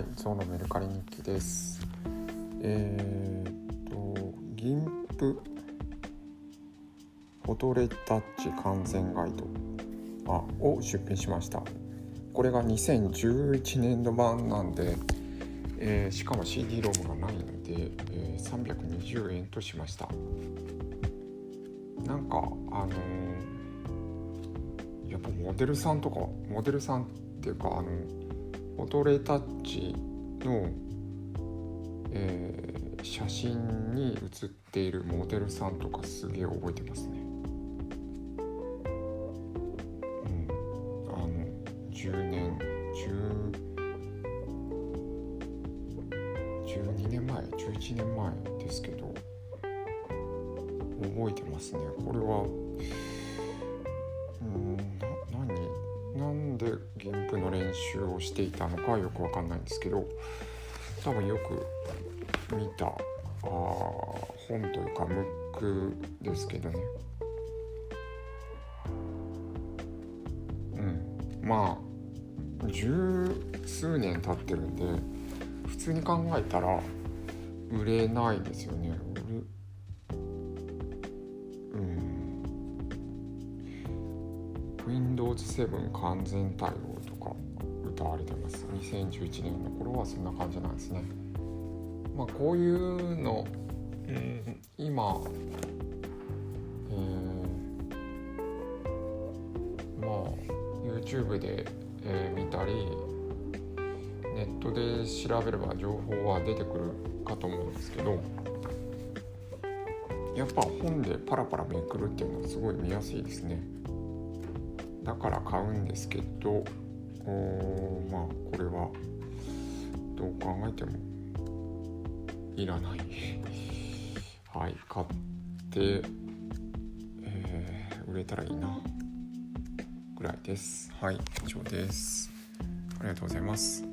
今日のメルカリ日記です。えー、っと銀プフォトレタッチ完全ガイドあを出品しました。これが2011年度版なんで、えー、しかも CD ロームがないので、えー、320円としました。なんかあのー、やっぱモデルさんとかモデルさんっていうかあのフォトレタッチの、えー、写真に写っているモデルさんとかすげえ覚えてますね。うん、あの10年12年前11年前ですけど覚えてますねこれはなんで銀譜の練習をしていたのかよくわかんないんですけど多分よく見たあ本というかムックですけどね。うん。まあ十数年経ってるんで普通に考えたら売れないですよね。売る Windows 7完全対応とか歌われてます。2011年の頃はそんな感じなんですね。まあこういうの、うん、今えー、まあ YouTube で、えー、見たりネットで調べれば情報は出てくるかと思うんですけどやっぱ本でパラパラめくるっていうのはすごい見やすいですね。だから買うんですけどまあこれはどう考えてもいらない。はい買って、えー、売れたらいいなぐらいです。はい以上です。ありがとうございます。